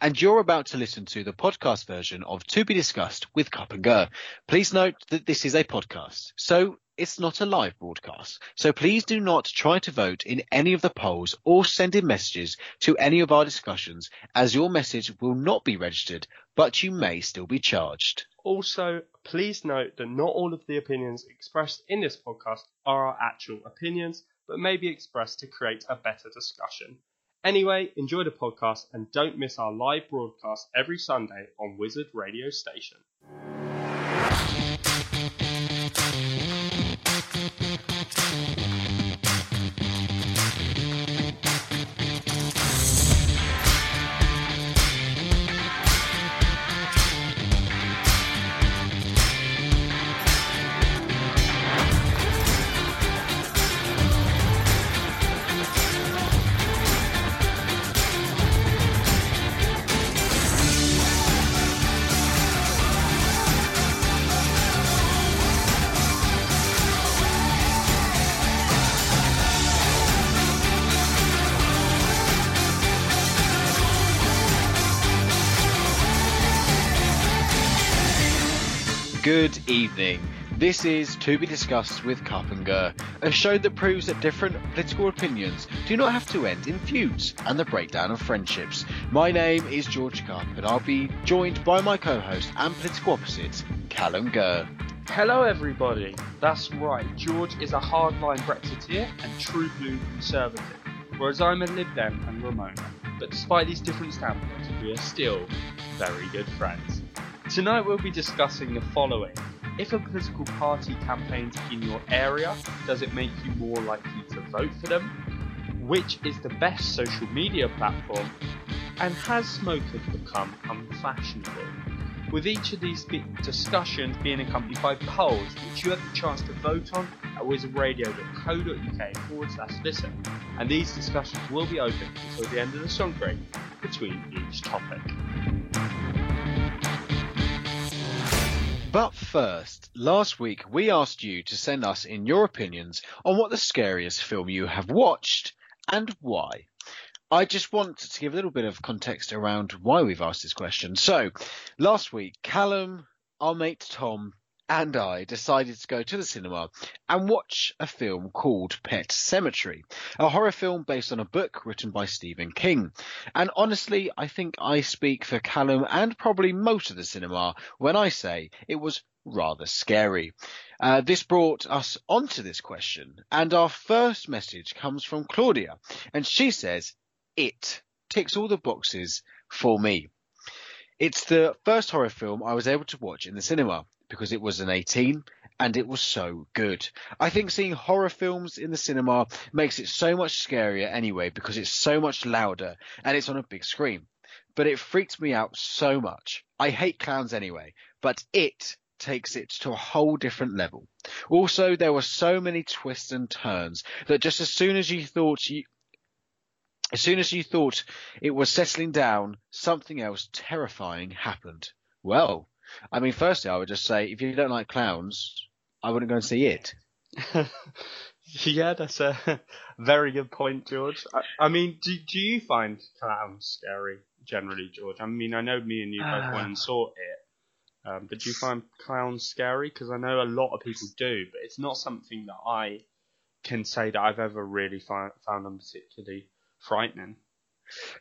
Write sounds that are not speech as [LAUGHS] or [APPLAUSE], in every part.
And you're about to listen to the podcast version of To Be Discussed with Kup and Gurr. Please note that this is a podcast, so it's not a live broadcast. So please do not try to vote in any of the polls or send in messages to any of our discussions, as your message will not be registered, but you may still be charged. Also, please note that not all of the opinions expressed in this podcast are our actual opinions, but may be expressed to create a better discussion. Anyway, enjoy the podcast and don't miss our live broadcast every Sunday on Wizard Radio Station. Good evening. This is To Be Discussed with Kup a show that proves that different political opinions do not have to end in feuds and the breakdown of friendships. My name is George Kup, and I'll be joined by my co-host and political opposite, Callum Gurr. Hello, everybody. That's right, George is a hardline Brexiteer and true blue conservative, whereas I'm a Lib Dem and Remoaner. But despite these different standpoints, we are still very good friends. Tonight we'll be discussing the following. If a political party campaigns in your area, does it make you more likely to vote for them? Which is the best social media platform? And has smoking become unfashionable? With each of these discussions being accompanied by polls, which you have the chance to vote on at wizardradio.co.uk forward slash listen. And these discussions will be open until the end of the song break between each topic. But first, last week we asked you to send us in your opinions on what the scariest film you have watched and why. I just want to give a little bit of context around why we've asked this question. So, last week, Callum, our mate Tom, and I decided to go to the cinema and watch a film called Pet Sematary, a horror film based on a book written by Stephen King. And honestly, I think I speak for Callum and probably most of the cinema when I say it was rather scary. Uh, this brought us onto this question, and our first message comes from Claudia, and she says, It ticks all the boxes for me. It's the first horror film I was able to watch in the cinema because it was an 18 and it was so good. I think seeing horror films in the cinema makes it so much scarier anyway because it's so much louder and it's on a big screen. But it freaked me out so much. I hate clowns anyway, but it takes it to a whole different level. Also, there were so many twists and turns that just as soon as you thought you as soon as you thought it was settling down, something else terrifying happened. Well, I mean, firstly, I would just say if you don't like clowns, I wouldn't go and see it. [LAUGHS] yeah, that's a [LAUGHS] very good point, George. I, I mean, do, do you find clowns scary generally, George? I mean, I know me and you both went and saw it, um, but do you find clowns scary? Because I know a lot of people do, but it's not something that I can say that I've ever really find, found them particularly frightening.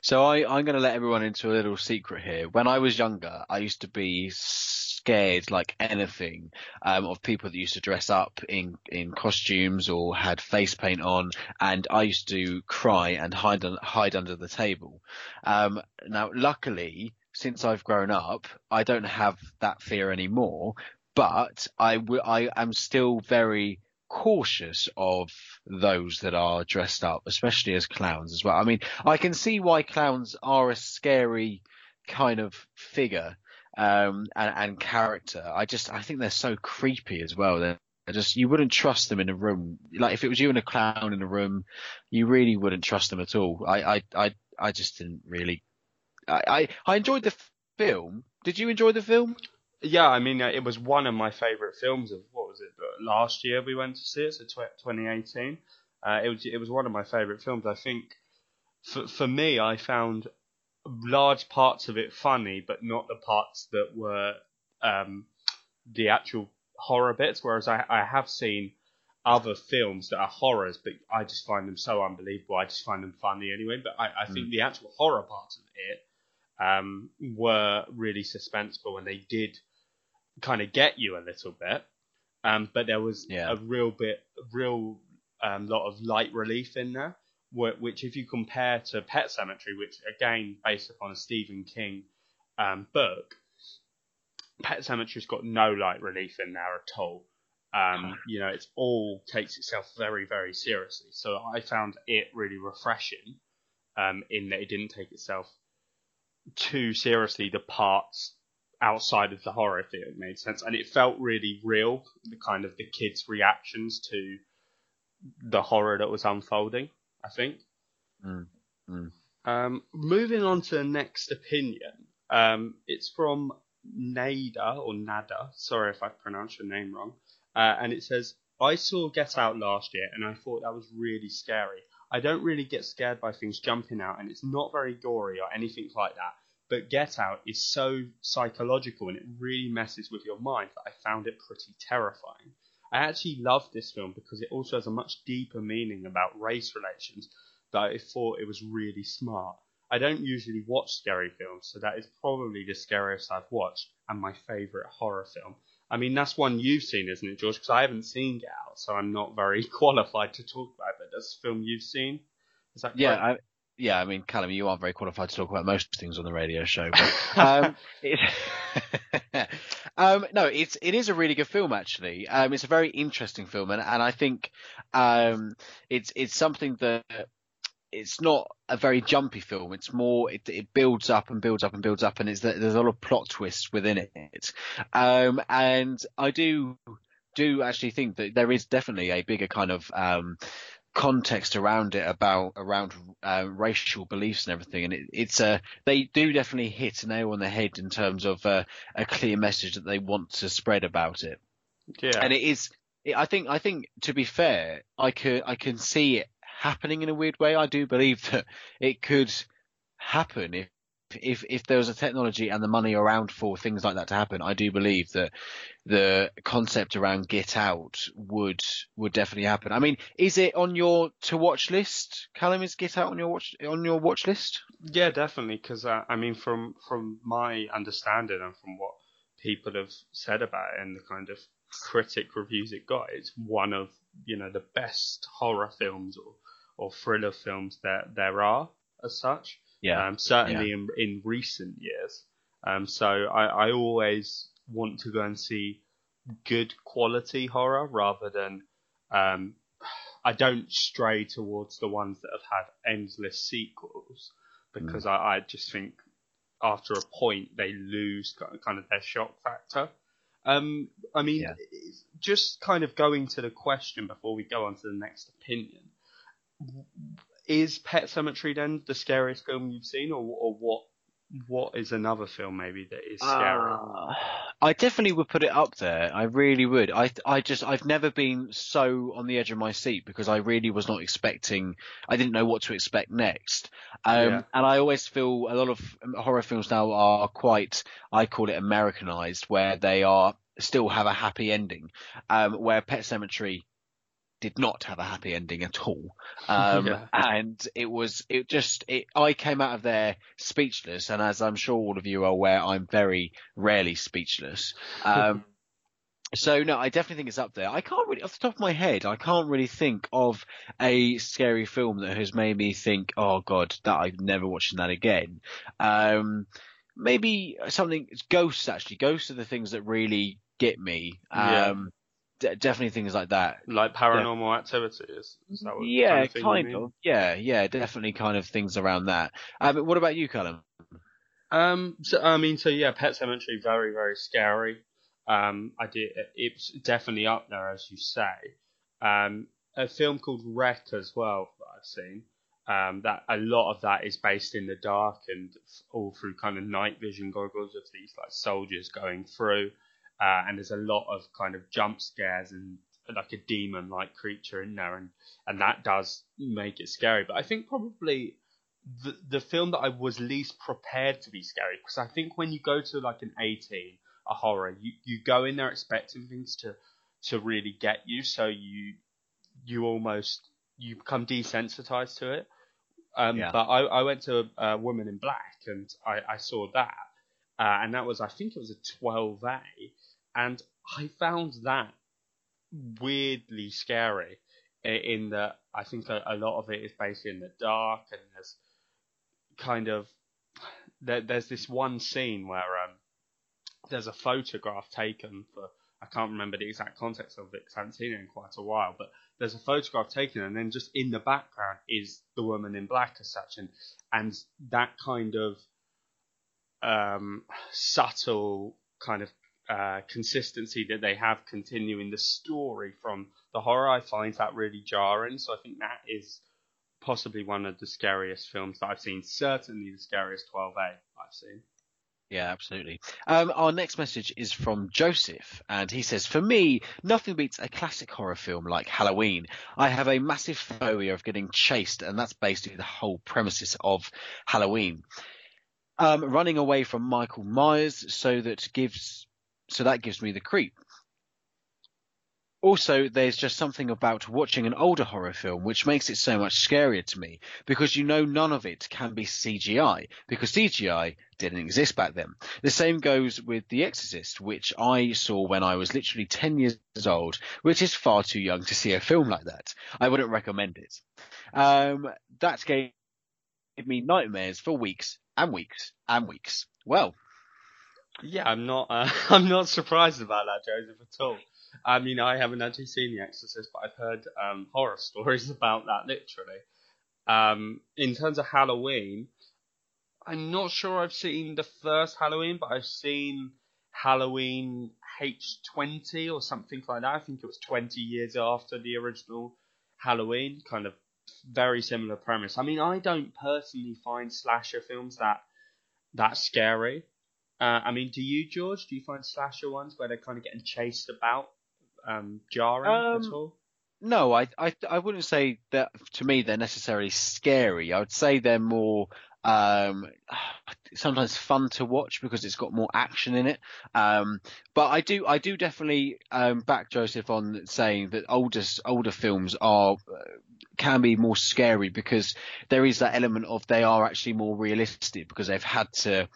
So I, I'm going to let everyone into a little secret here. When I was younger, I used to be scared like anything um, of people that used to dress up in in costumes or had face paint on, and I used to cry and hide hide under the table. Um, now, luckily, since I've grown up, I don't have that fear anymore. But I w- I am still very cautious of those that are dressed up, especially as clowns as well. I mean, I can see why clowns are a scary kind of figure um, and, and character. I just I think they're so creepy as well. They're they're just you wouldn't trust them in a room. Like if it was you and a clown in a room, you really wouldn't trust them at all. I I I, I just didn't really. I, I I enjoyed the film. Did you enjoy the film? Yeah, I mean, uh, it was one of my favourite films of what was it? Last year we went to see it, so tw- 2018. Uh, it was it was one of my favourite films. I think for for me, I found large parts of it funny, but not the parts that were um, the actual horror bits. Whereas I I have seen other films that are horrors, but I just find them so unbelievable. I just find them funny anyway. But I, I think the actual horror parts of it um, were really suspenseful and they did kind of get you a little bit. Um, but there was Yeah. a real bit, real um, lot of light relief in there, wh- which if you compare to Pet Sematary, which again based upon a Stephen King um, book, Pet Sematary's got no light relief in there at all. Um, you know, it's all takes itself very, very seriously. So I found it really refreshing um, in that it didn't take itself too seriously. The parts outside of the horror if it made sense, and it felt really real. The kind of the kids' reactions to the horror that was unfolding. I think. Mm, mm. Um, moving on to the next opinion. Um, it's from Nada or Nada. Sorry if I pronounced your name wrong. Uh, and it says, I saw Get Out last year and I thought that was really scary. I don't really get scared by things jumping out and it's not very gory or anything like that. But Get Out is so psychological and it really messes with your mind that I found it pretty terrifying. I actually love this film because it also has a much deeper meaning about race relations that I thought it was really smart. I don't usually watch scary films, so that is probably the scariest I've watched and my favourite horror film. I mean, that's one you've seen, isn't it, George? Because I haven't seen Get Out, so I'm not very [LAUGHS] qualified to talk about it. But that's a film you've seen? Is that Yeah. I, yeah. I mean, Callum, you aren't very qualified to talk about most things on the radio show. But, [LAUGHS] um, it, [LAUGHS] um, no, it's it is a really good film actually. Um, it's a very interesting film, and, and I think um, it's it's something that it's not a very jumpy film. It's more it, it builds up and builds up and builds up, and it's there's a lot of plot twists within it. Um, and I do do actually think that there is definitely a bigger kind of um, context around it about around uh, racial beliefs and everything, and it, it's a they do definitely hit a nail on the head in terms of uh, a clear message that they want to spread about it yeah. and it is i think i think to be fair i could i can see it happening in a weird way. I do believe that it could happen if if if there was a technology and the money around for things like that to happen. I do believe that the concept around get out would would definitely happen. I mean is it on your to watch list? Callum is get out on your watch on your watch list? Yeah, definitely. Because uh, I mean, from from my understanding and from what people have said about it and the kind of critic reviews it got, it's one of you know the best horror films or or thriller films that there are as such. Um, certainly in in recent years. Um, so I, I always want to go and see good quality horror rather than um, I don't stray towards the ones that have had endless sequels because I, I just think after a point they lose kind of their shock factor. Um, I mean, Yeah. just kind of going to the question before we go on to the next opinion. Is Pet Sematary then the scariest film you've seen, or, or what? What is another film maybe that is scary? Uh, I definitely would put it up there. I really would. I I just I've never been so on the edge of my seat because I really was not expecting. I didn't know what to expect next. Um, Yeah. and I always feel a lot of horror films now are quite. I call it Americanized, where they are still have a happy ending. Um, where Pet Sematary did not have a happy ending at all. [LAUGHS] Um, Yeah. and it was, it just, it, I came out of there speechless. And as I'm sure all of you are aware, I'm very rarely speechless. [LAUGHS] Um, so no, I definitely think it's up there. I can't really, off the top of my head, I can't really think of a scary film that has made me think, oh god, that I'm never watching that again. Um, maybe something, Ghosts actually. Ghosts are the things that really get me. Yeah. D- definitely things like that. Like paranormal activity is, is that what yeah, kind of, kind of. Yeah, yeah, definitely kind of things around that. Um, what about you, Callum? Um, so, I mean, so yeah, Pet Sematary, very, very scary. Um, I did, it's definitely up there, as you say. Um, a film called REC as well that I've seen. Um, that a lot of that is based in the dark and all through kind of night vision goggles of these like soldiers going through. Uh, and there's a lot of kind of jump scares and like a demon like creature in there, and and that does make it scary. But I think probably the the film that I was least prepared to be scary because I think when you go to like an 18, a horror, you you go in there expecting things to to really get you, so you you almost you become desensitized to it. Um, Yeah. But I, I went to uh, Woman in Black and I, I saw that, uh, and that was I think it was a 12A, and I found that weirdly scary in that I think a, a lot of it is based in the dark and there's kind of there, there's this one scene where um, there's a photograph taken for I can't remember the exact context of it because I haven't seen it in quite a while, but there's a photograph taken and then just in the background is the woman in black as such. And and that kind of um, subtle kind of uh, consistency that they have continuing the story from the horror, I find that really jarring. So I think that is possibly one of the scariest films that I've seen. Certainly the scariest 12A I've seen. Yeah, absolutely. Um, our next message is from Joseph, and he says, "For me, nothing beats a classic horror film like Halloween. I have a massive phobia of getting chased, and that's basically the whole premises of Halloween. Um, running away from Michael Myers, so that gives, so that gives me the creep. Also, there's just something about watching an older horror film which makes it so much scarier to me because you know none of it can be CGI because CGI didn't exist back then. The same goes with The Exorcist, which I saw when I was literally 10 years old, which is far too young to see a film like that. I wouldn't recommend it. Um, that gave me nightmares for weeks and weeks and weeks. Well, Yeah, I'm not. Uh, [LAUGHS] I'm not surprised about that, Joseph, at all. I mean, I haven't actually seen The Exorcist, but I've heard um, horror [LAUGHS] stories about that. Literally, um, in terms of Halloween, I'm not sure I've seen the first Halloween, but I've seen Halloween H20 or something like that. I think it was 20 years after the original Halloween. Kind of very similar premise. I mean, I don't personally find slasher films that that scary. Uh, I mean, do you, George? Do you find slasher ones where they're kind of getting chased about um, jarring Um, at all? No, I, I I wouldn't say that to me they're necessarily scary. I would say they're more um [SIGHS] sometimes fun to watch because it's got more action in it. Um but I do I do definitely um back Joseph on saying that older older films are uh, can be more scary because there is that element of they are actually more realistic because they've had to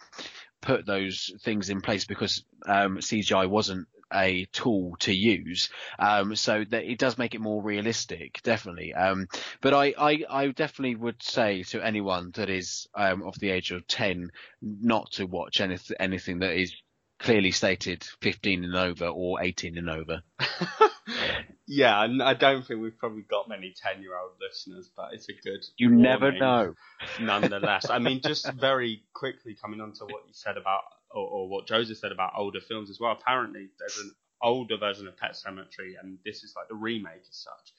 put those things in place because um CGI wasn't a tool to use. Um, so that it does make it more realistic, definitely. Um, but I, I, I definitely would say to anyone that is um, of the age of 10 not to watch anything, anything that is clearly stated 15 and over or 18 and over. [LAUGHS] yeah, and I don't think we've probably got many ten-year-old listeners, but it's a good. You never know. nonetheless. I mean, just [LAUGHS] very quickly coming on to what you said about, or, or what Joseph said about older films as well. Apparently, there's an older version of Pet Sematary, and this is like the remake as such.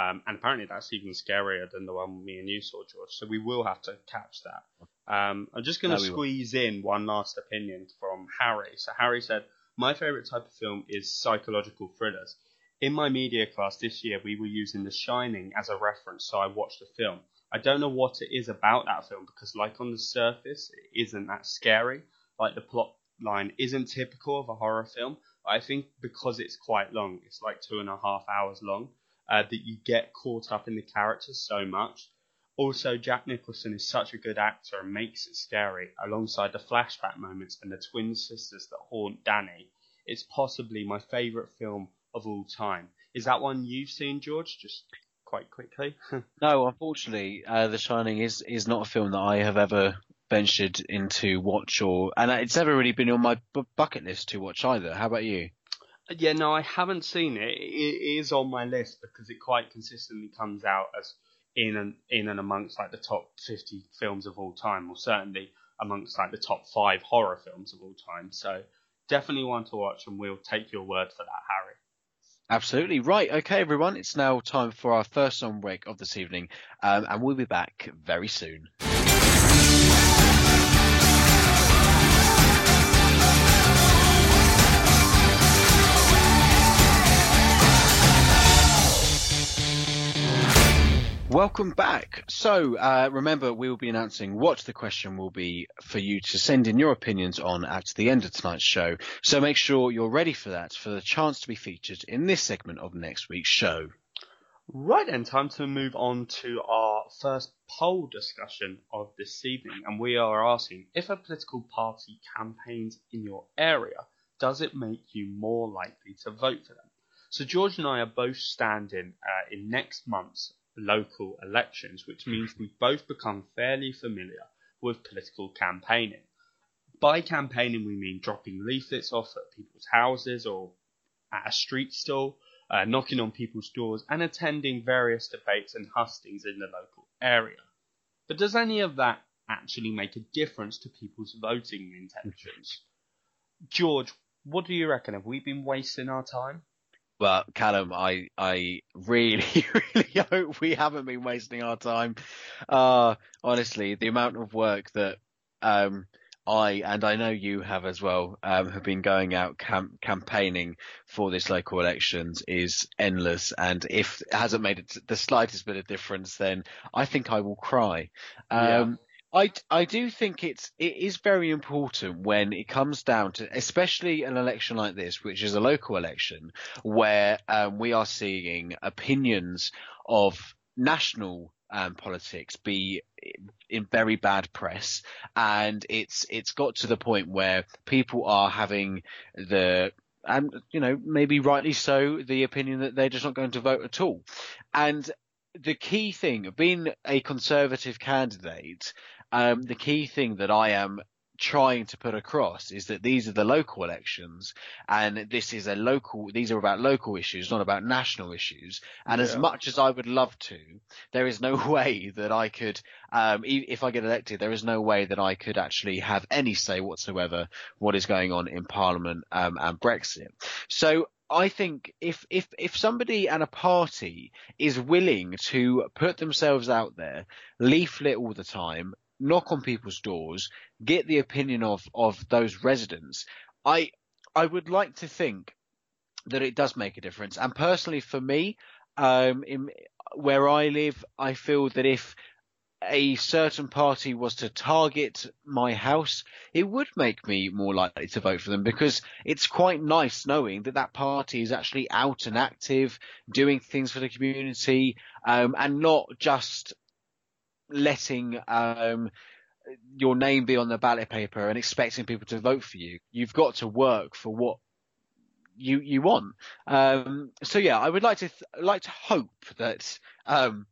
Um, and apparently, that's even scarier than the one me and you saw, George. So we will have to catch that. Um, I'm just going to squeeze in one last opinion from Harry. So Harry said, "My favorite type of film is psychological thrillers." In my media class this year, we were using The Shining as a reference, so I watched the film. I don't know what it is about that film because, like on the surface, it isn't that scary. Like the plot line isn't typical of a horror film. I think because it's quite long, it's like two and a half hours long, uh, that you get caught up in the characters so much. Also, Jack Nicholson is such a good actor and makes it scary, alongside the flashback moments and the twin sisters that haunt Danny. It's possibly my favourite film of all time. Is that one you've seen, George? Just quite quickly. [LAUGHS] No, unfortunately, uh, The Shining is, is not a film that I have ever ventured into watch or, and it's never really been on my bu- bucket list to watch either. How about you? Yeah, no, I haven't seen it. It is on my list because it quite consistently comes out as in and in and amongst like the top 50 films of all time, or certainly amongst like the top five horror films of all time. So definitely one to watch, and we'll take your word for that, Harry. Absolutely right. Okay, everyone, it's now time for our first song break of this evening, um, and we'll be back very soon. Welcome back. So, uh, remember, we will be announcing what the question will be for you to send in your opinions on at the end of tonight's show. So make sure you're ready for that, for the chance to be featured in this segment of next week's show. Right and time to move on to our first poll discussion of this evening, and we are asking if a political party campaigns in your area, does it make you more likely to vote for them? So George and I are both standing uh, in next month's local elections, which means we've both become fairly familiar with political campaigning. By campaigning, we mean dropping leaflets off at people's houses or at a street stall, uh, knocking on people's doors, and attending various debates and hustings in the local area. But does any of that actually make a difference to people's voting intentions? George, what do you reckon? Have we been wasting our time? Well, Callum, I I really [LAUGHS] really hope we haven't been wasting our time. Uh honestly, the amount of work that um I and I know you have as well um, have been going out cam- campaigning for this local elections is endless, and if it hasn't made it the slightest bit of difference, then I think I will cry. Um, I, I do think it's it is very important when it comes down to especially an election like this, which is a local election, where um, we are seeing opinions of national um, politics be in very bad press, and it's it's got to the point where people are having the and you know maybe rightly so the opinion that they're just not going to vote at all, and the key thing being a conservative candidate um, the key thing that I am trying to put across is that these are the local elections and this is a local these are about local issues not about national issues. And as much as i would love to there is no [LAUGHS] way that i could um if i get elected there is no way that i could actually have any say whatsoever what is going on in parliament um and brexit. So I think if if if somebody and a party is willing to put themselves out there, leaflet all the time, knock on people's doors, get the opinion of of those residents, I I would like to think that it does make a difference. And personally, for me, um, in where I live, I feel that if a certain party was to target my house, it would make me more likely to vote for them because it's quite nice knowing that that party is actually out and active, doing things for the community, um, and not just letting um, your name be on the ballot paper and expecting people to vote for you. You've got to work for what you you want. Um, so yeah, I would like to th- like to hope that um,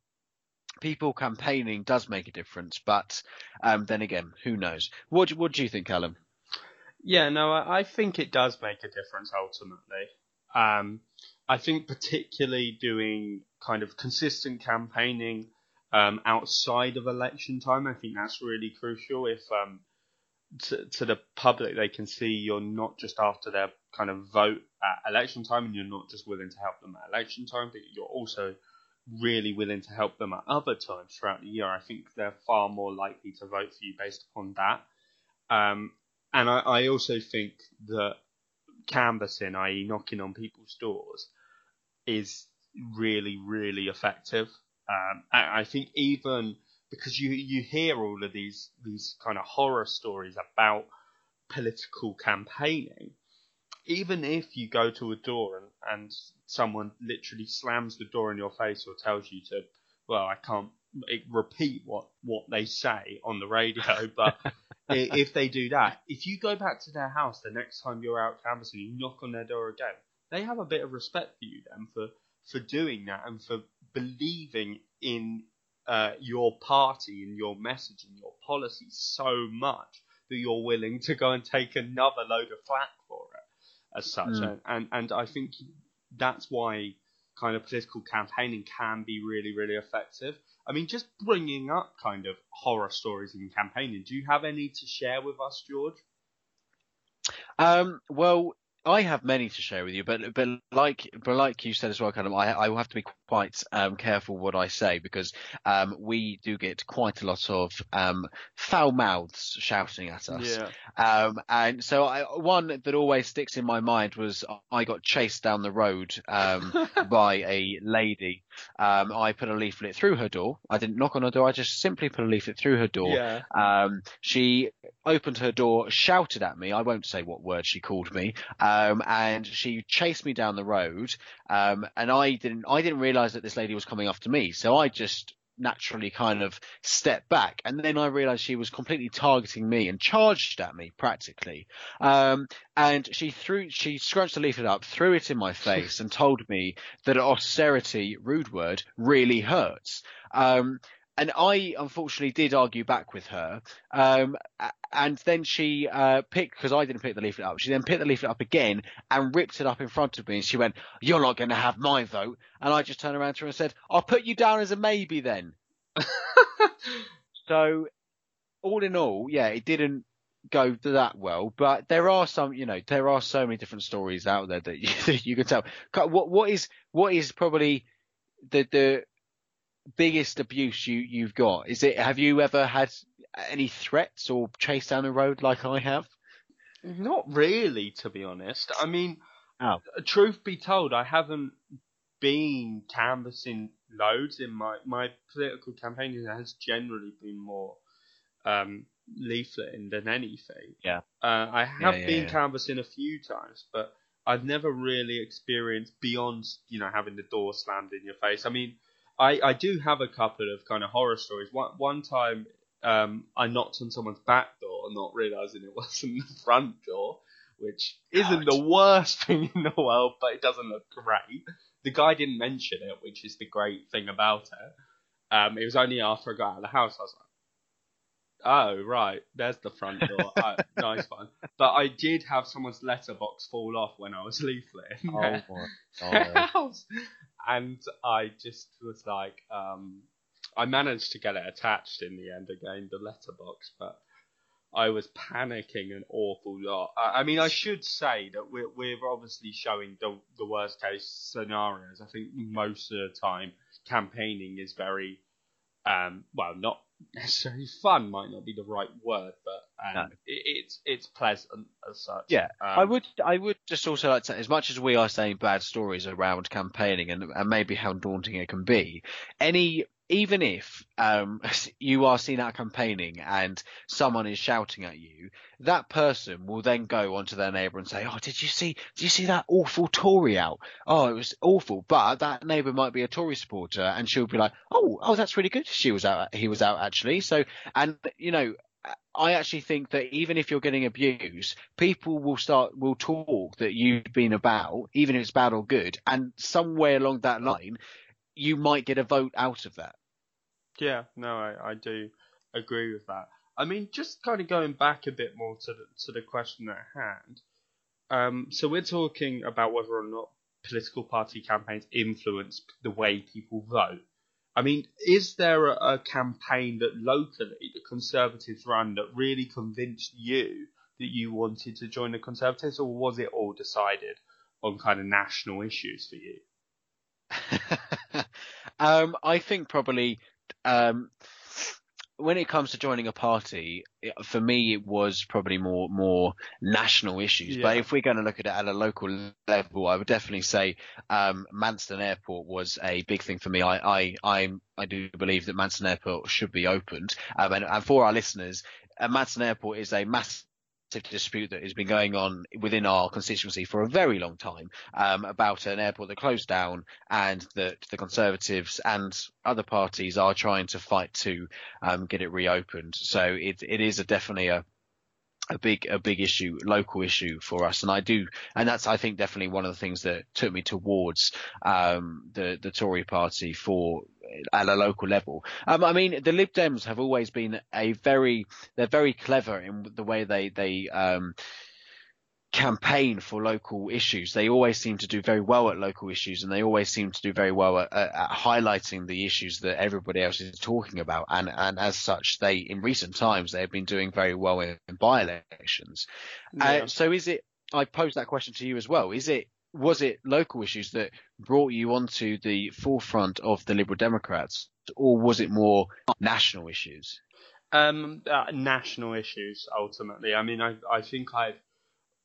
people campaigning does make a difference, but um, then again, who knows? What do- what do you think, Alan? Yeah, no, I, I think it does make a difference ultimately. Um, I think particularly doing kind of consistent campaigning um, outside of election time, I think that's really crucial. If um, to, to the public, they can see you're not just after their kind of vote at election time, and you're not just willing to help them at election time, but you're also really willing to help them at other times throughout the year. I think they're far more likely to vote for you based upon that. Um, and I, I also think that canvassing, i.e., knocking on people's doors, is really, really effective. Um, I, I think even because you you hear all of these these kind of horror stories about political campaigning, even if you go to a door and, and someone literally slams the door in your face or tells you to, well, I can't repeat what what they say on the radio, [LAUGHS] but if they do that, if you go back to their house the next time you're out canvassing, you knock on their door again, they have a bit of respect for you then for for doing that and for believing in uh, your party and your message and your policy so much that you're willing to go and take another load of flack for it. as such, Mm. and, and I think that's why kind of political campaigning can be really really effective. I mean, just bringing up kind of horror stories in campaigning. Do you have any to share with us, George? Um, well, I have many to share with you, but but like but like you said as well, kind of, I I will have to be quite um, careful what I say because um, we do get quite a lot of um, foul mouths shouting at us. Um, and so I, one that always sticks in my mind was I got chased down the road um, [LAUGHS] by a lady. Um, I put a leaflet through her door. I didn't knock on her door. I just simply put a leaflet through her door. Yeah. Um, she opened her door, shouted at me. I won't say what word she called me. Um, and she chased me down the road. Um, and I didn't, I didn't realize that this lady was coming after me. So I just naturally kind of stepped back. And then I realized she was completely targeting me and charged at me practically. Um, and she threw, she scrunched the leaflet up, threw it in my face and told me that austerity, rude word, really hurts. Um, and I unfortunately did argue back with her. Um, and then she uh, picked because I didn't pick the leaflet up. She then picked the leaflet up again and ripped it up in front of me. And she went, "You're not going to have my vote." And I just turned around to her and said, "I'll put you down as a maybe then." [LAUGHS] So, all in all, yeah, it didn't go that well. But there are some, you know, there are so many different stories out there that you, [LAUGHS] that you can tell. What what is what is probably the the biggest abuse you you've got? Is it have you ever had any threats or chased down the road like I have? Not really, to be honest. I mean, Oh. truth be told, I haven't been canvassing loads in my my political campaigning has generally been more um, leafleting than anything. Yeah. Uh, I have yeah, been yeah. canvassing a few times, but I've never really experienced beyond you know having the door slammed in your face. I mean, I I do have a couple of kind of horror stories. One one time. Um, I knocked on someone's back door, not realizing it [LAUGHS] wasn't the front door, which isn't the worst [LAUGHS] thing in the world, but it doesn't look great. The guy didn't mention it, which is the great thing about it. Um, it was only after I got out of the house I was like, "Oh right, there's the front door. oh, [LAUGHS] nice one." But I did have someone's letterbox fall off when I was leafleting their my house, and I just was like, um, I managed to get it attached in the end again, the letterbox, but I was panicking an awful lot. I, I mean, I should say that we're we're obviously showing the the worst case scenarios. I think most of the time, campaigning is very, um, well, not necessarily fun. Might not be the right word, but um, No. it, it's it's pleasant as such. Yeah, Um, I would I would just also like to say, as much as we are saying bad stories around campaigning and, and maybe how daunting it can be, any even if um, [LAUGHS] you are seen out campaigning and someone is shouting at you, that person will then go onto their neighbour and say, "Oh, did you see? Did you see that awful Tory out? Oh, it was awful." But that neighbour might be a Tory supporter, and she'll be like, "Oh, oh, that's really good. She was out. He was out actually." So, and you know, I actually think that even if you're getting abused, people will start will talk that you've been about, even if it's bad or good, and somewhere along that line, you might get a vote out of that. Yeah, no, I, I do agree with that. I mean, just kind of going back a bit more to the to the question at hand. Um, so we're talking about whether or not political party campaigns influence the way people vote. I mean, is there a, a campaign that locally the Conservatives ran that really convinced you that you wanted to join the Conservatives, or was it all decided on kind of national issues for you? [LAUGHS] um, I think probably um, when it comes to joining a party, it- for me it was probably more more national issues. But if we're going to look at it at a local level, I would definitely say um, Manston Airport was a big thing for me. I I I'm, I do believe that Manston Airport should be opened. Um, and, and for our listeners, uh, Manston Airport is a massive dispute that has been going on within our constituency for a very long time um, about an airport that closed down and that the Conservatives and other parties are trying to fight to um, get it reopened. So it it is a definitely a a big a big issue, local issue for us, and I do, and that's I think definitely one of the things that took me towards um, the the Tory Party for at a local level. Um, I mean, the Lib Dems have always been a very they're very clever in the way they they um, campaign for local issues. They always seem to do very well at local issues, and they always seem to do very well at, at, at highlighting the issues that everybody else is talking about. And and as such, they in recent times they have been doing very well in, in by-elections. Yeah. Uh, so is it? I posed that question to you as well. Is it? Was it local issues that brought you onto the forefront of the Liberal Democrats, or was it more national issues? Um, uh, national issues ultimately. I mean, I I think I've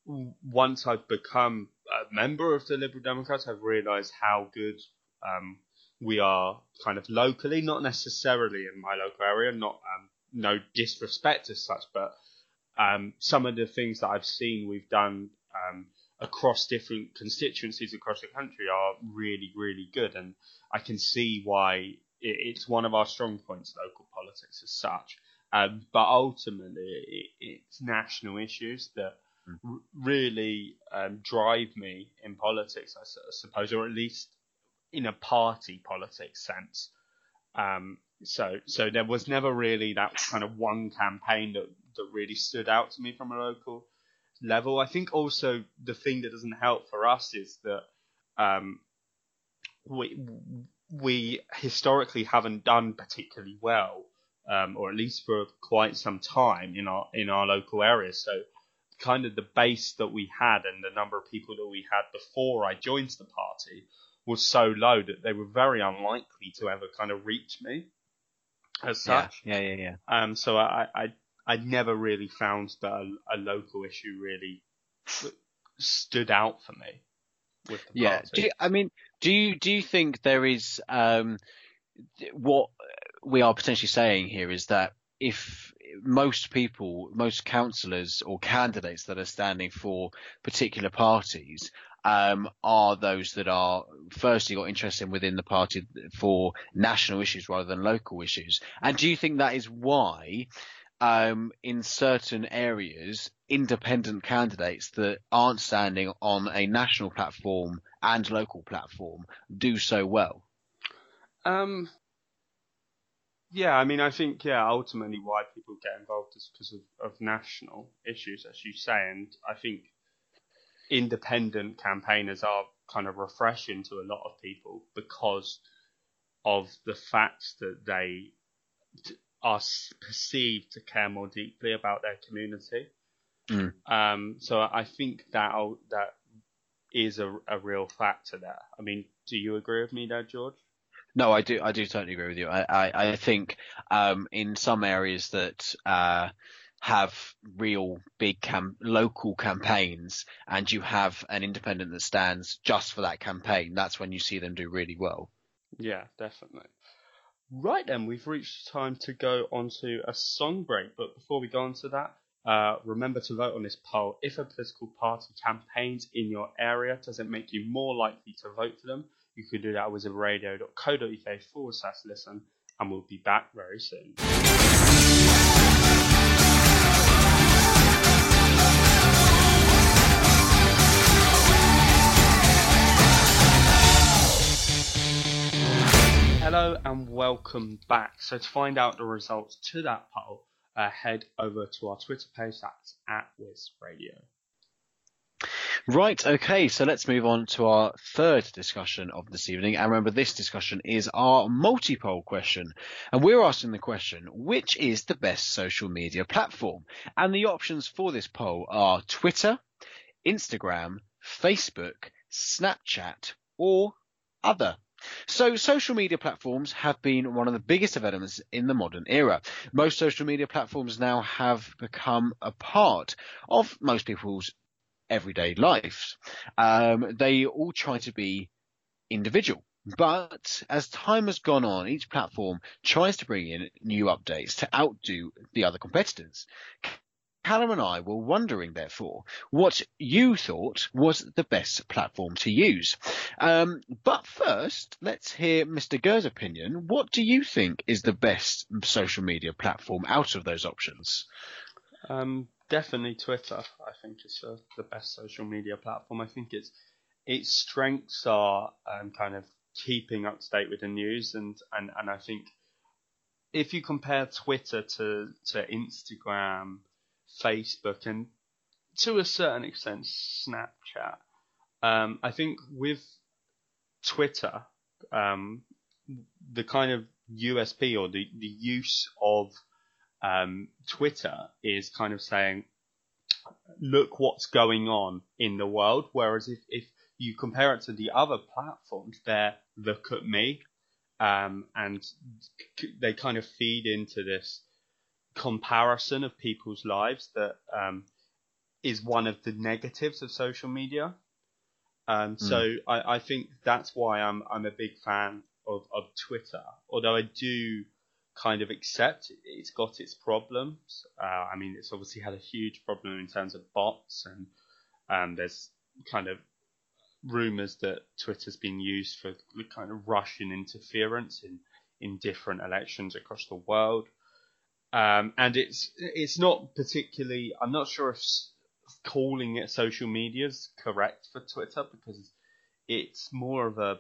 once I've become a member of the Liberal Democrats, I've realised how good um, we are kind of locally, not necessarily in my local area, not um, no disrespect as such, but um, some of the things that I've seen we've done um, across different constituencies across the country are really, really good, and I can see why it's one of our strong points, local politics as such. Um, but ultimately, it's national issues that r- really um, drive me in politics, I suppose, or at least in a party politics sense. Um, so, so there was never really that kind of one campaign that, that really stood out to me from a local level. I think also the thing that doesn't help for us is that um, we we historically haven't done particularly well, um, or at least for quite some time in our in our local area. So kind of the base that we had and the number of people that we had before I joined the party was so low that they were very unlikely to ever kind of reach me as such. Yeah, yeah, yeah. Um, so I, I, I never really found that a, a local issue really stood out for me. With the Yeah. party. Do you, I mean, do you do you think there is um, what we are potentially saying here is that if most people, most councillors or candidates that are standing for particular parties um, are those that are firstly got interest in within the party for national issues rather than local issues, and do you think that is why? Um, in certain areas, independent candidates that aren't standing on a national platform and local platform do so well. Um, yeah, I mean, I think yeah, ultimately why people get involved is because of, of national issues, as you say, and I think independent campaigners are kind of refreshing to a lot of people because of the fact that they are perceived to care more deeply about their community. Mm. Um, so I think that that is a, a real factor there. I mean, do you agree with me there, George? No, I do. I do totally agree with you. I, I, I think um, in some areas that uh, have real big cam- local campaigns, and you have an independent that stands just for that campaign, that's when you see them do really well. Yeah, definitely. Right then, we've reached the time to go on to a song break. But before we go on to that, uh, remember to vote on this poll. If a political party campaigns in your area, does it make you more likely to vote for them? You can do that at wizardradio.co.uk forward slash listen, and we'll be back very soon. Hello and welcome back. So to find out the results to that poll, uh, head over to our Twitter page. That's at Wiz Radio. Right, okay, so let's move on to our third discussion of this evening. And remember, this discussion is our multi-poll question. And we're asking the question, which is the best social media platform? And the options for this poll are Twitter, Instagram, Facebook, Snapchat, or other. So social media platforms have been one of the biggest developments in the modern era. Most social media platforms now have become a part of most people's everyday lives. Um, they all try to be individual. But as time has gone on, each platform tries to bring in new updates to outdo the other competitors. Callum and I were wondering, therefore, what you thought was the best platform to use. Um, but first, let's hear Mr. Gurr's opinion. What do you think is the best social media platform out of those options? Um, definitely Twitter. I think is uh, the best social media platform. I think its its strengths are um, kind of keeping up to date with the news, and, and, and I think if you compare Twitter to to Instagram, Facebook, and to a certain extent, Snapchat. Um, I think with Twitter, um, the kind of USP or the, the use of um, Twitter is kind of saying, look what's going on in the world. Whereas if, if you compare it to the other platforms, they're look at me, um, and they kind of feed into this comparison of people's lives that um, is one of the negatives of social media. Um, mm. So I, I, think that's why I'm I'm a big fan of, of Twitter. Although I do kind of accept it's got its problems. Uh, I mean, it's obviously had a huge problem in terms of bots, and um, there's kind of rumors that Twitter's been used for kind of Russian interference in in different elections across the world. Um, and it's it's not particularly. I'm not sure if calling it social media is correct for Twitter because it's more of a.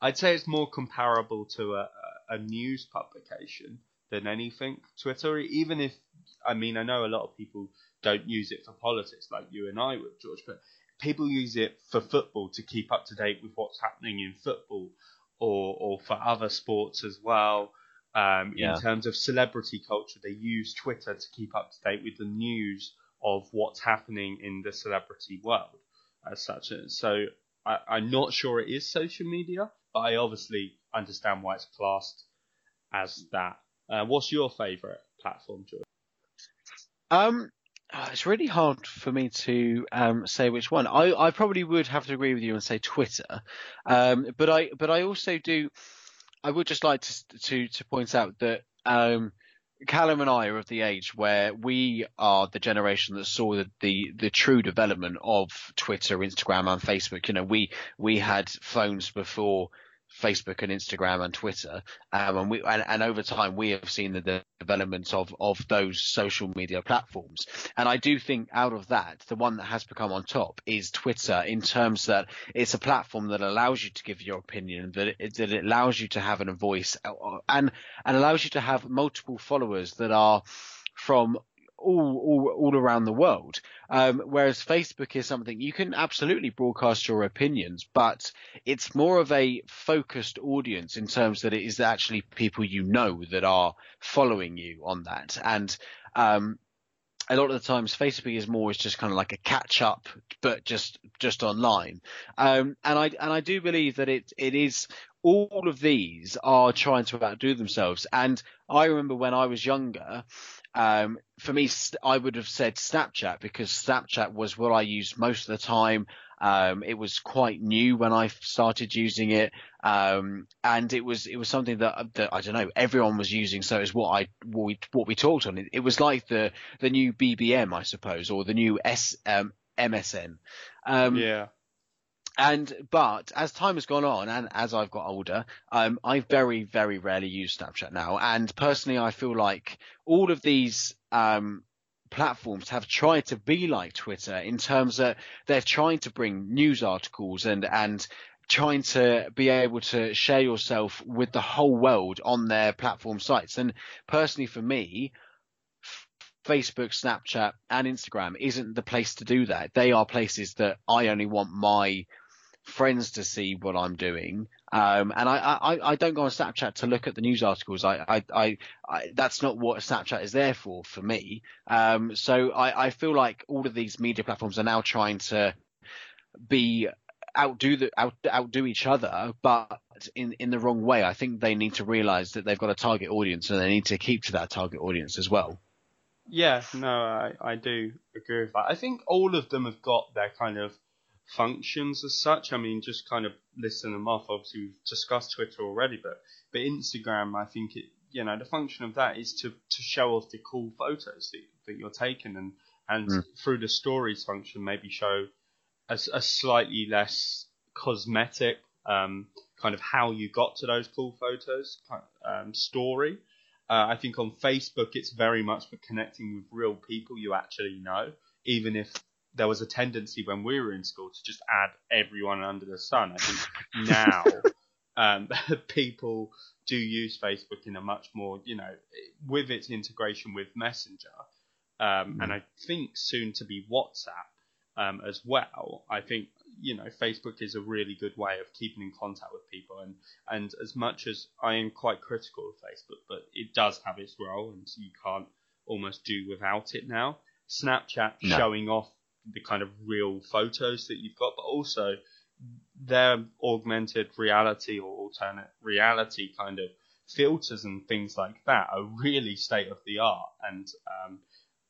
I'd say it's more comparable to a, a news publication than anything. Twitter, even if I mean I know a lot of people don't use it for politics like you and I would, George, but people use it for football to keep up to date with what's happening in football, or or for other sports as well. Um, yeah. In terms of celebrity culture, they use Twitter to keep up to date with the news of what's happening in the celebrity world as such. So I, I'm not sure it is social media, but I obviously understand why it's classed as that. Uh, what's your favourite platform, George? Um, it's really hard for me to um, say which one. I, I probably would have to agree with you and say Twitter, um, but I but I also do. I would just like to to, to point out that um, Callum and I are of the age where we are the generation that saw the, the, the true development of Twitter, Instagram, and Facebook. You know, we we had phones before Facebook and Instagram and Twitter. Um, and we and, and, over time we have seen the development of of those social media platforms. And I do think out of that, the one that has become on top is Twitter in terms that it's a platform that allows you to give your opinion, that it, that it allows you to have a voice uh, and and allows you to have multiple followers that are from all, all, all around the world. Um, whereas Facebook is something you can absolutely broadcast your opinions, but it's more of a focused audience in terms that it is actually people you know that are following you on that. And, um, a lot of the times Facebook is more as just kind of like a catch up, but just just online. Um, and I and I do believe that it it is all of these are trying to outdo themselves. And I remember when I was younger, um, for me, I would have said Snapchat because Snapchat was what I used most of the time. Um, it was quite new when I started using it, um, and it was it was something that, that I don't know everyone was using. So it's what I what we, what we talked on. It, it, was like the the new BBM, I suppose, or the new S um, MSN. Um, yeah and but as time has gone on and as I've got older, um, I very very rarely use Snapchat now. And personally, I feel like all of these um, platforms have tried to be like Twitter in terms that they're trying to bring news articles and and trying to be able to share yourself with the whole world on their platform sites. And personally, for me, Facebook, Snapchat, and Instagram isn't the place to do that. They are places that I only want my friends to see what I'm doing. Um, and I, I, I don't go on Snapchat to look at the news articles. I, I, I, I that's not what Snapchat is there for, for me. Um, so I, I feel like all of these media platforms are now trying to be outdo the out, outdo each other, but in in the wrong way. I think they need to realize that they've got a target audience and they need to keep to that target audience as well. Yeah, no, I, I do agree with that. I think all of them have got their kind of functions as such. I mean, just kind of listing them off. Obviously, we've discussed Twitter already, but but Instagram, I think it, you know, the function of that is to to show off the cool photos that, that you're taking, and and mm. through the stories function, maybe show a, a slightly less cosmetic um, kind of how you got to those cool photos um, story. Uh, I think on Facebook, it's very much for connecting with real people you actually know, even if there was a tendency when we were in school to just add everyone under the sun. I think now [LAUGHS] um, [LAUGHS] people do use Facebook in a much more, you know, with its integration with Messenger. um, and I think soon to be WhatsApp um, as well. I think you know Facebook is a really good way of keeping in contact with people, and and as much as I am quite critical of Facebook, but it does have its role, and you can't almost do without it now. Snapchat No. showing off the kind of real photos that you've got, but also their augmented reality or alternate reality kind of filters and things like that are really state of the art. And um,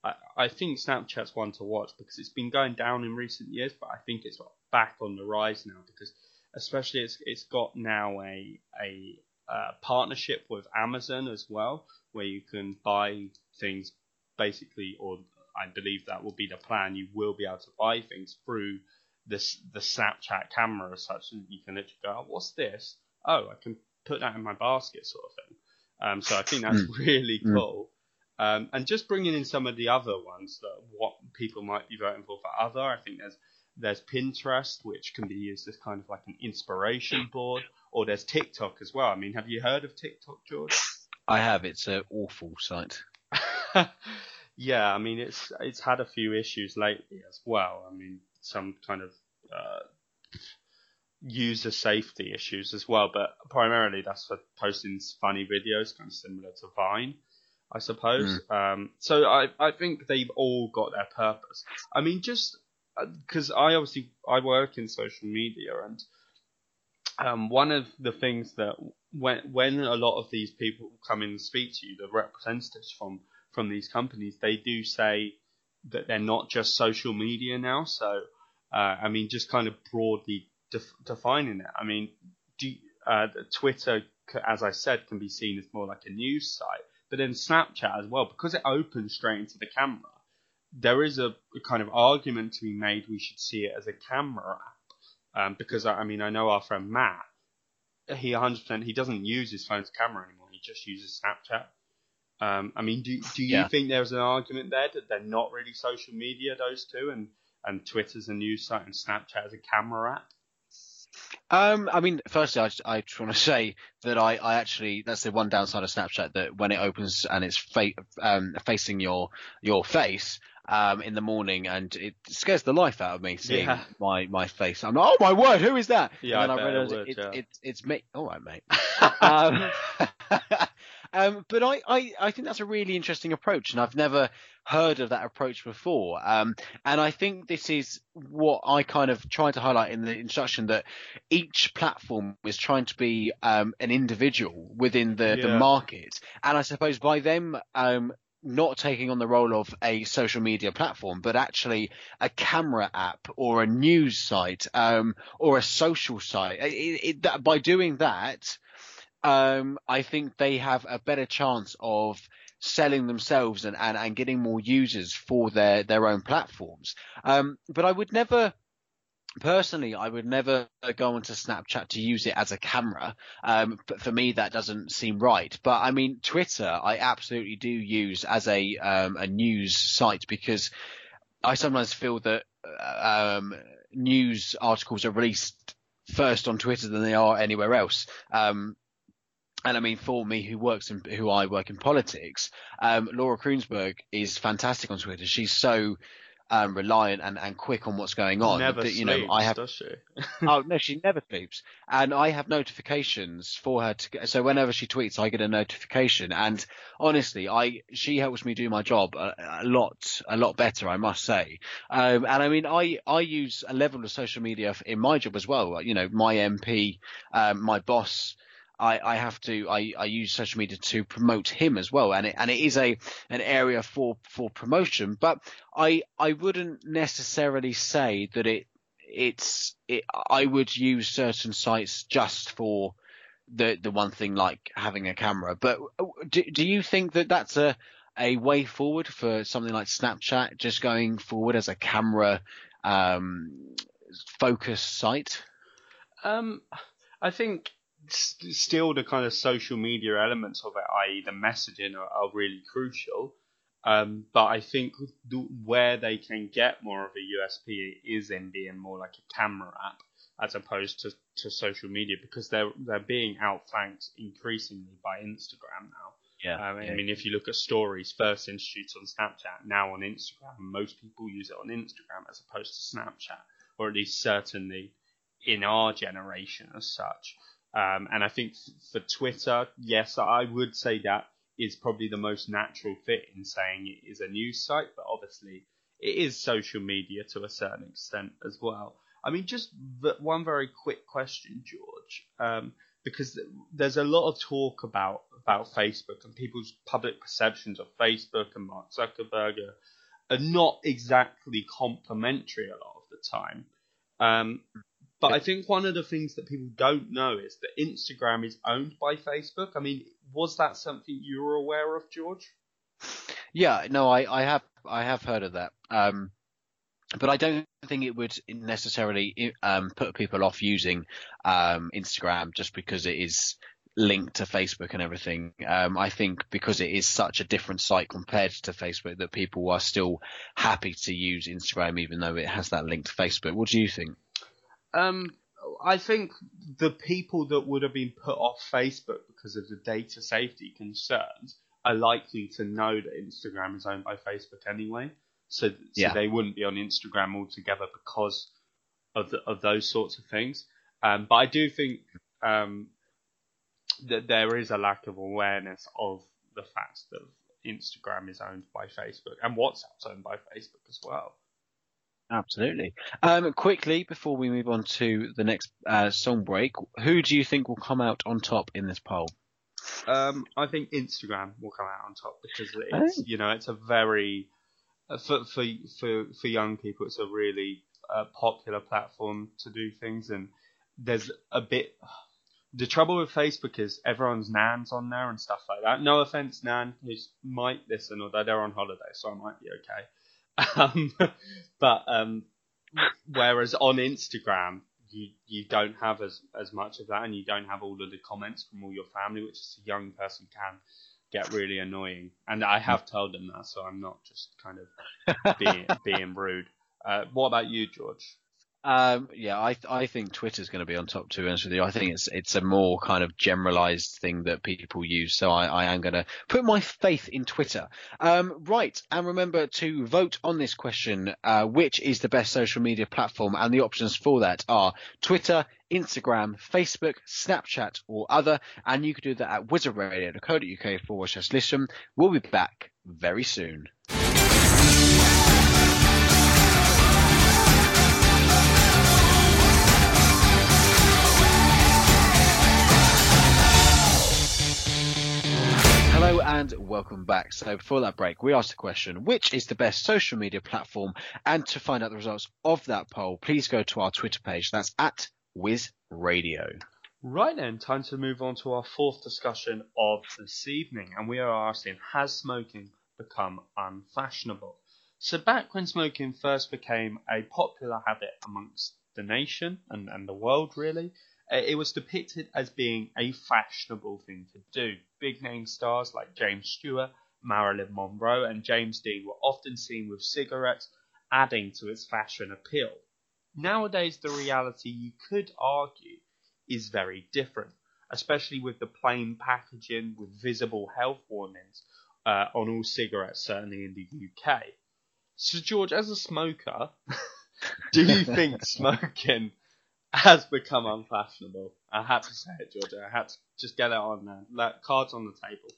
I, I think Snapchat's one to watch because it's been going down in recent years, but I think it's back on the rise now because especially it's it's got now a a uh, partnership with Amazon as well, where you can buy things basically, or I believe that will be the plan. You will be able to buy things through this the Snapchat camera as such that you can literally go, oh, "What's this? Oh, I can put that in my basket," sort of thing. Um, so I think that's really Mm. cool. Um, and just bringing in some of the other ones that what people might be voting for for other, I think there's there's Pinterest, which can be used as kind of like an inspiration board, or there's TikTok as well. I mean, have you heard of TikTok, George? I have. It's an awful site. [LAUGHS] yeah, I mean it's it's had a few issues lately as well. I mean some kind of uh, user safety issues as well, but primarily that's for posting funny videos, kind of similar to Vine, I suppose. Um, so I I think they've all got their purpose. I mean just because I obviously I work in social media and um, one of the things that when when a lot of these people come in and speak to you, the representatives from from these companies, they do say that they're not just social media now. So, uh, I mean, just kind of broadly def- defining it. I mean, do, uh, Twitter, as I said, can be seen as more like a news site, but then Snapchat as well, because it opens straight into the camera. There is a, a kind of argument to be made. We should see it as a camera app, um, because I, I mean, I know our friend Matt. He 100% he doesn't use his phone's camera anymore. He just uses Snapchat. Um, I mean, do do you Yeah. think there's an argument there that they're not really social media, those two, and and Twitter's a news site and Snapchat is a camera app? Um, I mean, firstly, I just, I just want to say that I, I actually that's the one downside of Snapchat that when it opens and it's fa- um, facing your your face um, in the morning and it scares the life out of me seeing Yeah. my my face. I'm like, oh my word, who is that? Yeah, and I then bet it yeah. it, it's me. All right, mate. [LAUGHS] [LAUGHS] um, but I, I, I think that's a really interesting approach, and I've never heard of that approach before. Um, and I think this is what I kind of tried to highlight in the instruction that each platform is trying to be um, an individual within the, the market. And I suppose by them um, not taking on the role of a social media platform, but actually a camera app or a news site um, or a social site, it, it, that, by doing that, um, I think they have a better chance of selling themselves and, and, and getting more users for their, their own platforms. Um, but I would never, personally, I would never go onto Snapchat to use it as a camera. Um, but for me, that doesn't seem right. But I mean, Twitter, I absolutely do use as a, um, a news site because I sometimes feel that, uh, um, news articles are released first on Twitter than they are anywhere else. Um, and I mean, for me, who works in, who I work in politics, um, Laura Kuenssberg is fantastic on Twitter. She's so um, reliant and, and quick on what's going on. Never that, you know, sleeps, I have does she? [LAUGHS] oh no, [LAUGHS] she never sleeps, and I have notifications for her to. get- So whenever she tweets, I get a notification, and honestly, I she helps me do my job a, a lot, a lot better, I must say. Um, and I mean, I I use a level of social media in my job as well. You know, my MP, um, my boss. I, I have to I, I use social media to promote him as well and it and it is a an area for for promotion but I I wouldn't necessarily say that it it's it, I would use certain sites just for the the one thing like having a camera. But uh, do do you think that that's a a way forward for something like Snapchat, just going forward as a camera um, focused site? Um, I think still the kind of social media elements of it, i.e., the messaging, are, are really crucial. Um, but I think the, where they can get more of a USP is in being more like a camera app as opposed to, to social media because they're they're being outflanked increasingly by Instagram now. Yeah, Um, I yeah. mean, if you look at stories, first introduced on Snapchat, now on Instagram, most people use it on Instagram as opposed to Snapchat, or at least certainly in our generation as such. Um, and I think for Twitter, yes, I would say that is probably the most natural fit in saying it is a news site, but obviously it is social media to a certain extent as well. I mean, just one very quick question, George, um, because th- there's a lot of talk about about Facebook and people's public perceptions of Facebook and Mark Zuckerberg are, are not exactly complimentary a lot of the time. Um, but I think one of the things that people don't know is that Instagram is owned by Facebook. I mean, was that something you were aware of, George? Yeah, no, I, I have I have heard of that. Um, but I don't think it would necessarily um, put people off using um, Instagram just because it is linked to Facebook and everything. Um, I think because it is such a different site compared to Facebook that people are still happy to use Instagram even though it has that link to Facebook. What do you think? Um, I think the people that would have been put off Facebook because of the data safety concerns are likely to know that Instagram is owned by Facebook anyway. So, so Yeah. they wouldn't be on Instagram altogether because of the, of those sorts of things. Um, but I do think um, that there is a lack of awareness of the fact that Instagram is owned by Facebook and WhatsApp's owned by Facebook as well. Absolutely. Um, quickly before we move on to the next uh, song break, who do you think will come out on top in this poll? Um, I think Instagram will come out on top because it's you know it's a very uh, for for for for young people it's a really uh, popular platform to do things and there's a bit the trouble with Facebook is everyone's nan's on there and stuff like that. No offense, nan, who might listen, although they're on holiday, so I might be okay. [LAUGHS] Um, but um, whereas on Instagram, you you don't have as as much of that, and you don't have all of the comments from all your family, which as a young person can get really annoying. And I have told them that, so I'm not just kind of being [LAUGHS] being rude. Uh, what about you, George? Um, yeah, I I think Twitter's going to be on top. To be honest with you, I think it's it's a more kind of generalized thing that people use. So I, I am going to put my faith in Twitter. Um, right, and remember to vote on this question: uh, which is the best social media platform? And the options for that are Twitter, Instagram, Facebook, Snapchat, or other. And you can do that at wizardradio.co.uk forward slash listen. We'll be back very soon. And welcome back. So before that break, we asked the question, which is the best social media platform? And to find out the results of that poll, please go to our Twitter page. That's at Wiz Radio. Right then, time to move on to our fourth discussion of this evening, and we are asking: Has smoking become unfashionable? So back when smoking first became a popular habit amongst the nation and, and the world, really, it was depicted as being a fashionable thing to do. Big name stars like James Stewart, Marilyn Monroe, and James Dean were often seen with cigarettes, adding to its fashion appeal. Nowadays, the reality, you could argue, is very different, especially with the plain packaging with visible health warnings uh, on all cigarettes, certainly in the UK. So, George, as a smoker, [LAUGHS] do you think [LAUGHS] smoking has become unfashionable? I had to say it, George. I had to just get it on there. Let, cards on the table.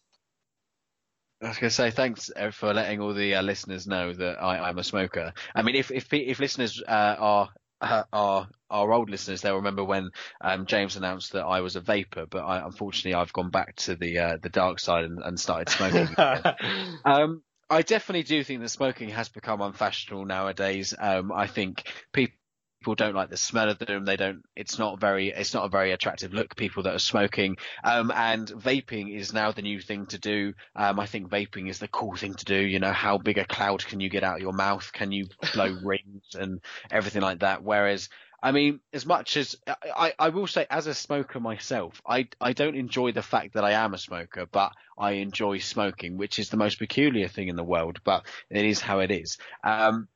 I was going to say thanks uh, for letting all the uh, listeners know that I, I'm a smoker. I mean, if if if listeners uh, are uh, are our old listeners, they'll remember when um, James announced that I was a vapor, but I, unfortunately I've gone back to the uh, the dark side and, and started smoking. [LAUGHS] Um, I definitely do think that smoking has become unfashionable nowadays. Um, I think people don't like the smell of them. They don't. It's not very. It's not a very attractive look. People that are smoking. Um, and vaping is now the new thing to do. Um, I think vaping is the cool thing to do. You know, how big a cloud can you get out of your mouth? Can you blow [LAUGHS] rings and everything like that? Whereas. I mean, as much as I, I will say, as a smoker myself, I, I don't enjoy the fact that I am a smoker, but I enjoy smoking, which is the most peculiar thing in the world, but it is how it is. Um,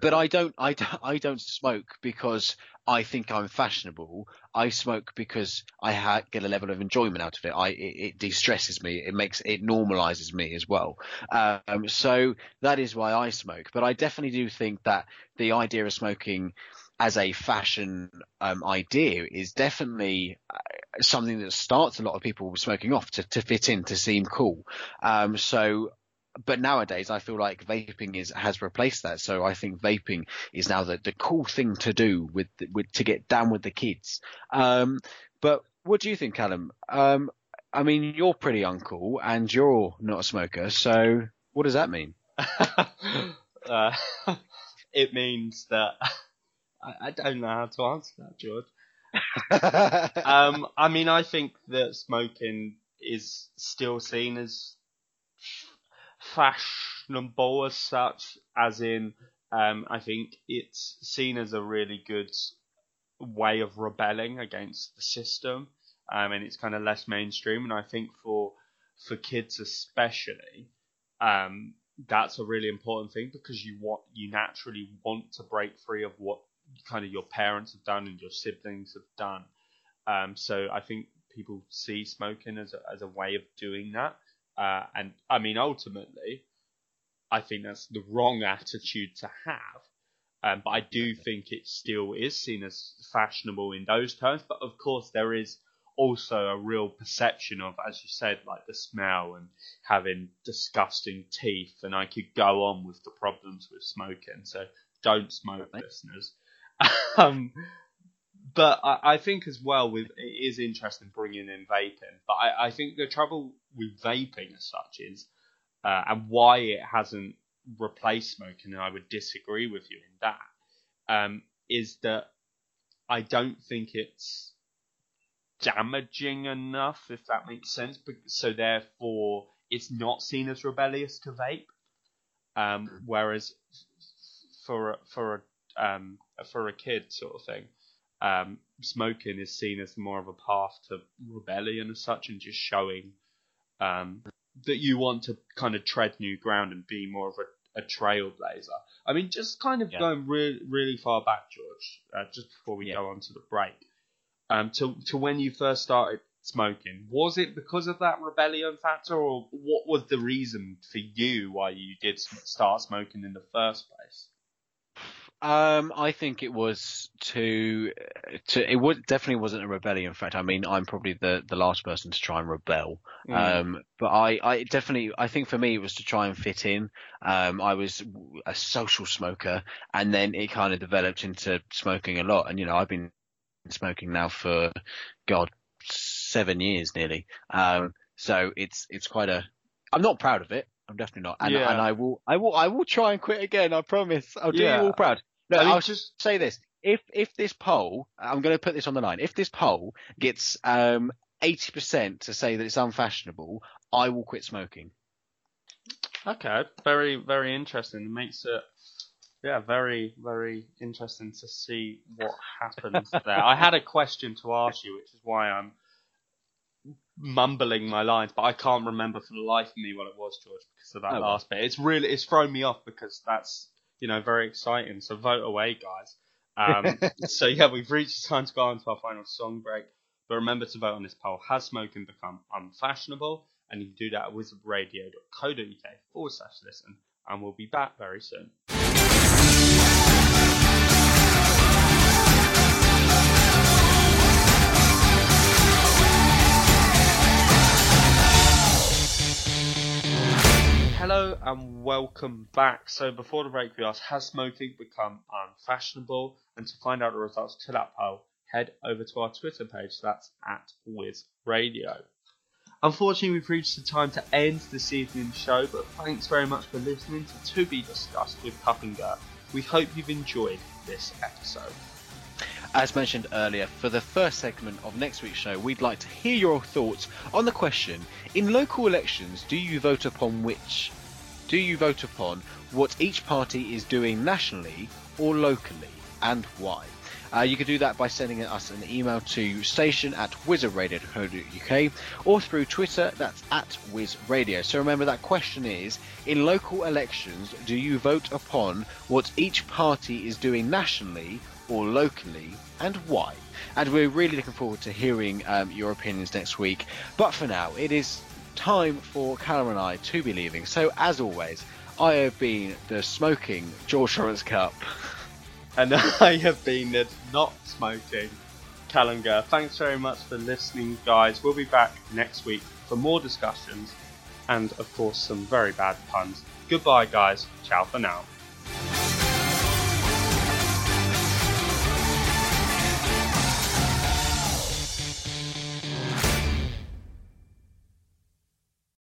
but I don't, I, I don't smoke because I think I'm fashionable. I smoke because I ha- get a level of enjoyment out of it. I, it, it de-stresses me. It makes, it normalizes me as well. Um, so that is why I smoke. But I definitely do think that the idea of smoking as a fashion um, idea is definitely uh, something that starts a lot of people smoking off to, to fit in, to seem cool. Um, so but nowadays I feel like vaping is has replaced that. So I think vaping is now the, the cool thing to do with with to get down with the kids. Um, but what do you think, Callum? Um, I mean, you're pretty uncool and you're not a smoker. So what does that mean? [LAUGHS] uh, [LAUGHS] it means that [LAUGHS] I, I don't know how to answer that, George. Um, I mean, I think that smoking is still seen as fashionable as such, as in, um, I think it's seen as a really good way of rebelling against the system, um, and it's kind of less mainstream. And I think for for kids especially, um, that's a really important thing because you want you naturally want to break free of what kind of your parents have done and your siblings have done. Um, so I think people see smoking as a, as a way of doing that. Uh, and I mean, ultimately, I think that's the wrong attitude to have. Um, but I do think it still is seen as fashionable in those terms. But of course, there is also a real perception of, as you said, like the smell and having disgusting teeth. And I could go on with the problems with smoking. So don't smoke, listeners. [LAUGHS] um, but I, I think as well with it is interesting bringing in vaping. But I, I think the trouble with vaping as such is, uh, and why it hasn't replaced smoking, and I would disagree with you in that, um, is that I don't think it's damaging enough, if that makes sense. So therefore, it's not seen as rebellious to vape. Um, whereas for for a um, for a kid sort of thing, um, smoking is seen as more of a path to rebellion as such, and just showing um, that you want to kind of tread new ground and be more of a, a trailblazer. I mean, just kind of Yeah. going really really far back, George, uh, just before we Yeah. go on to the break, um, to to when you first started smoking, was it because of that rebellion factor, or what was the reason for you why you did start smoking in the first place? Um, I think it was to to it would definitely wasn't a rebellion. In fact, I mean, I'm probably the the last person to try and rebel. Um, but I I definitely I think for me it was to try and fit in. Um, I was a social smoker, and then it kind of developed into smoking a lot. And you know, I've been smoking now for God seven years nearly. Um, so it's it's quite a. I'm not proud of it. I'm definitely not, and, Yeah. and I will I will I will try and quit again. I promise. I'll do Yeah. you all proud. No, I mean, I'll just say this: if if this poll, I'm going to put this on the line. If this poll gets um 80% to say that it's unfashionable, I will quit smoking. Okay, very very interesting. It makes it yeah very very interesting to see what happens there. I had a question to ask you, which is why I'm mumbling my lines, but I can't remember for the life of me what it was, George, because of that Oh, well. last bit. It's really it's thrown me off because that's you know very exciting. So vote away, guys. Um, [LAUGHS] so yeah, we've reached the time to go on to our final song break. But remember to vote on this poll. Has smoking become unfashionable? And you can do that at wizardradio.co.uk forward slash listen. And we'll be back very soon. Hello and welcome back. So before the break, we asked, has smoking become unfashionable? And to find out the results to that poll, head over to our Twitter page. That's at Wiz Radio. Unfortunately, we've reached the time to end this evening's show, but thanks very much for listening to To Be Discussed with and We hope you've enjoyed this episode. As mentioned earlier, for the first segment of next week's show, we'd like to hear your thoughts on the question: In local elections, do you vote upon which? Do you vote upon what each party is doing nationally or locally, and why? Uh, you can do that by sending us an email to station at wizardradio.co.uk or through Twitter, that's at wizradio. So remember that question is, in local elections, do you vote upon what each party is doing nationally or locally and why? And we're really looking forward to hearing um, your opinions next week. But for now, it is time for Callum and I to be leaving. So as always, I have been the smoking George Lawrence Kup. [LAUGHS] And I have been the not smoking Callum Gurr. Thanks very much for listening, guys. We'll be back next week for more discussions and, of course, some very bad puns. Goodbye, guys. Ciao for now.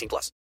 18 plus.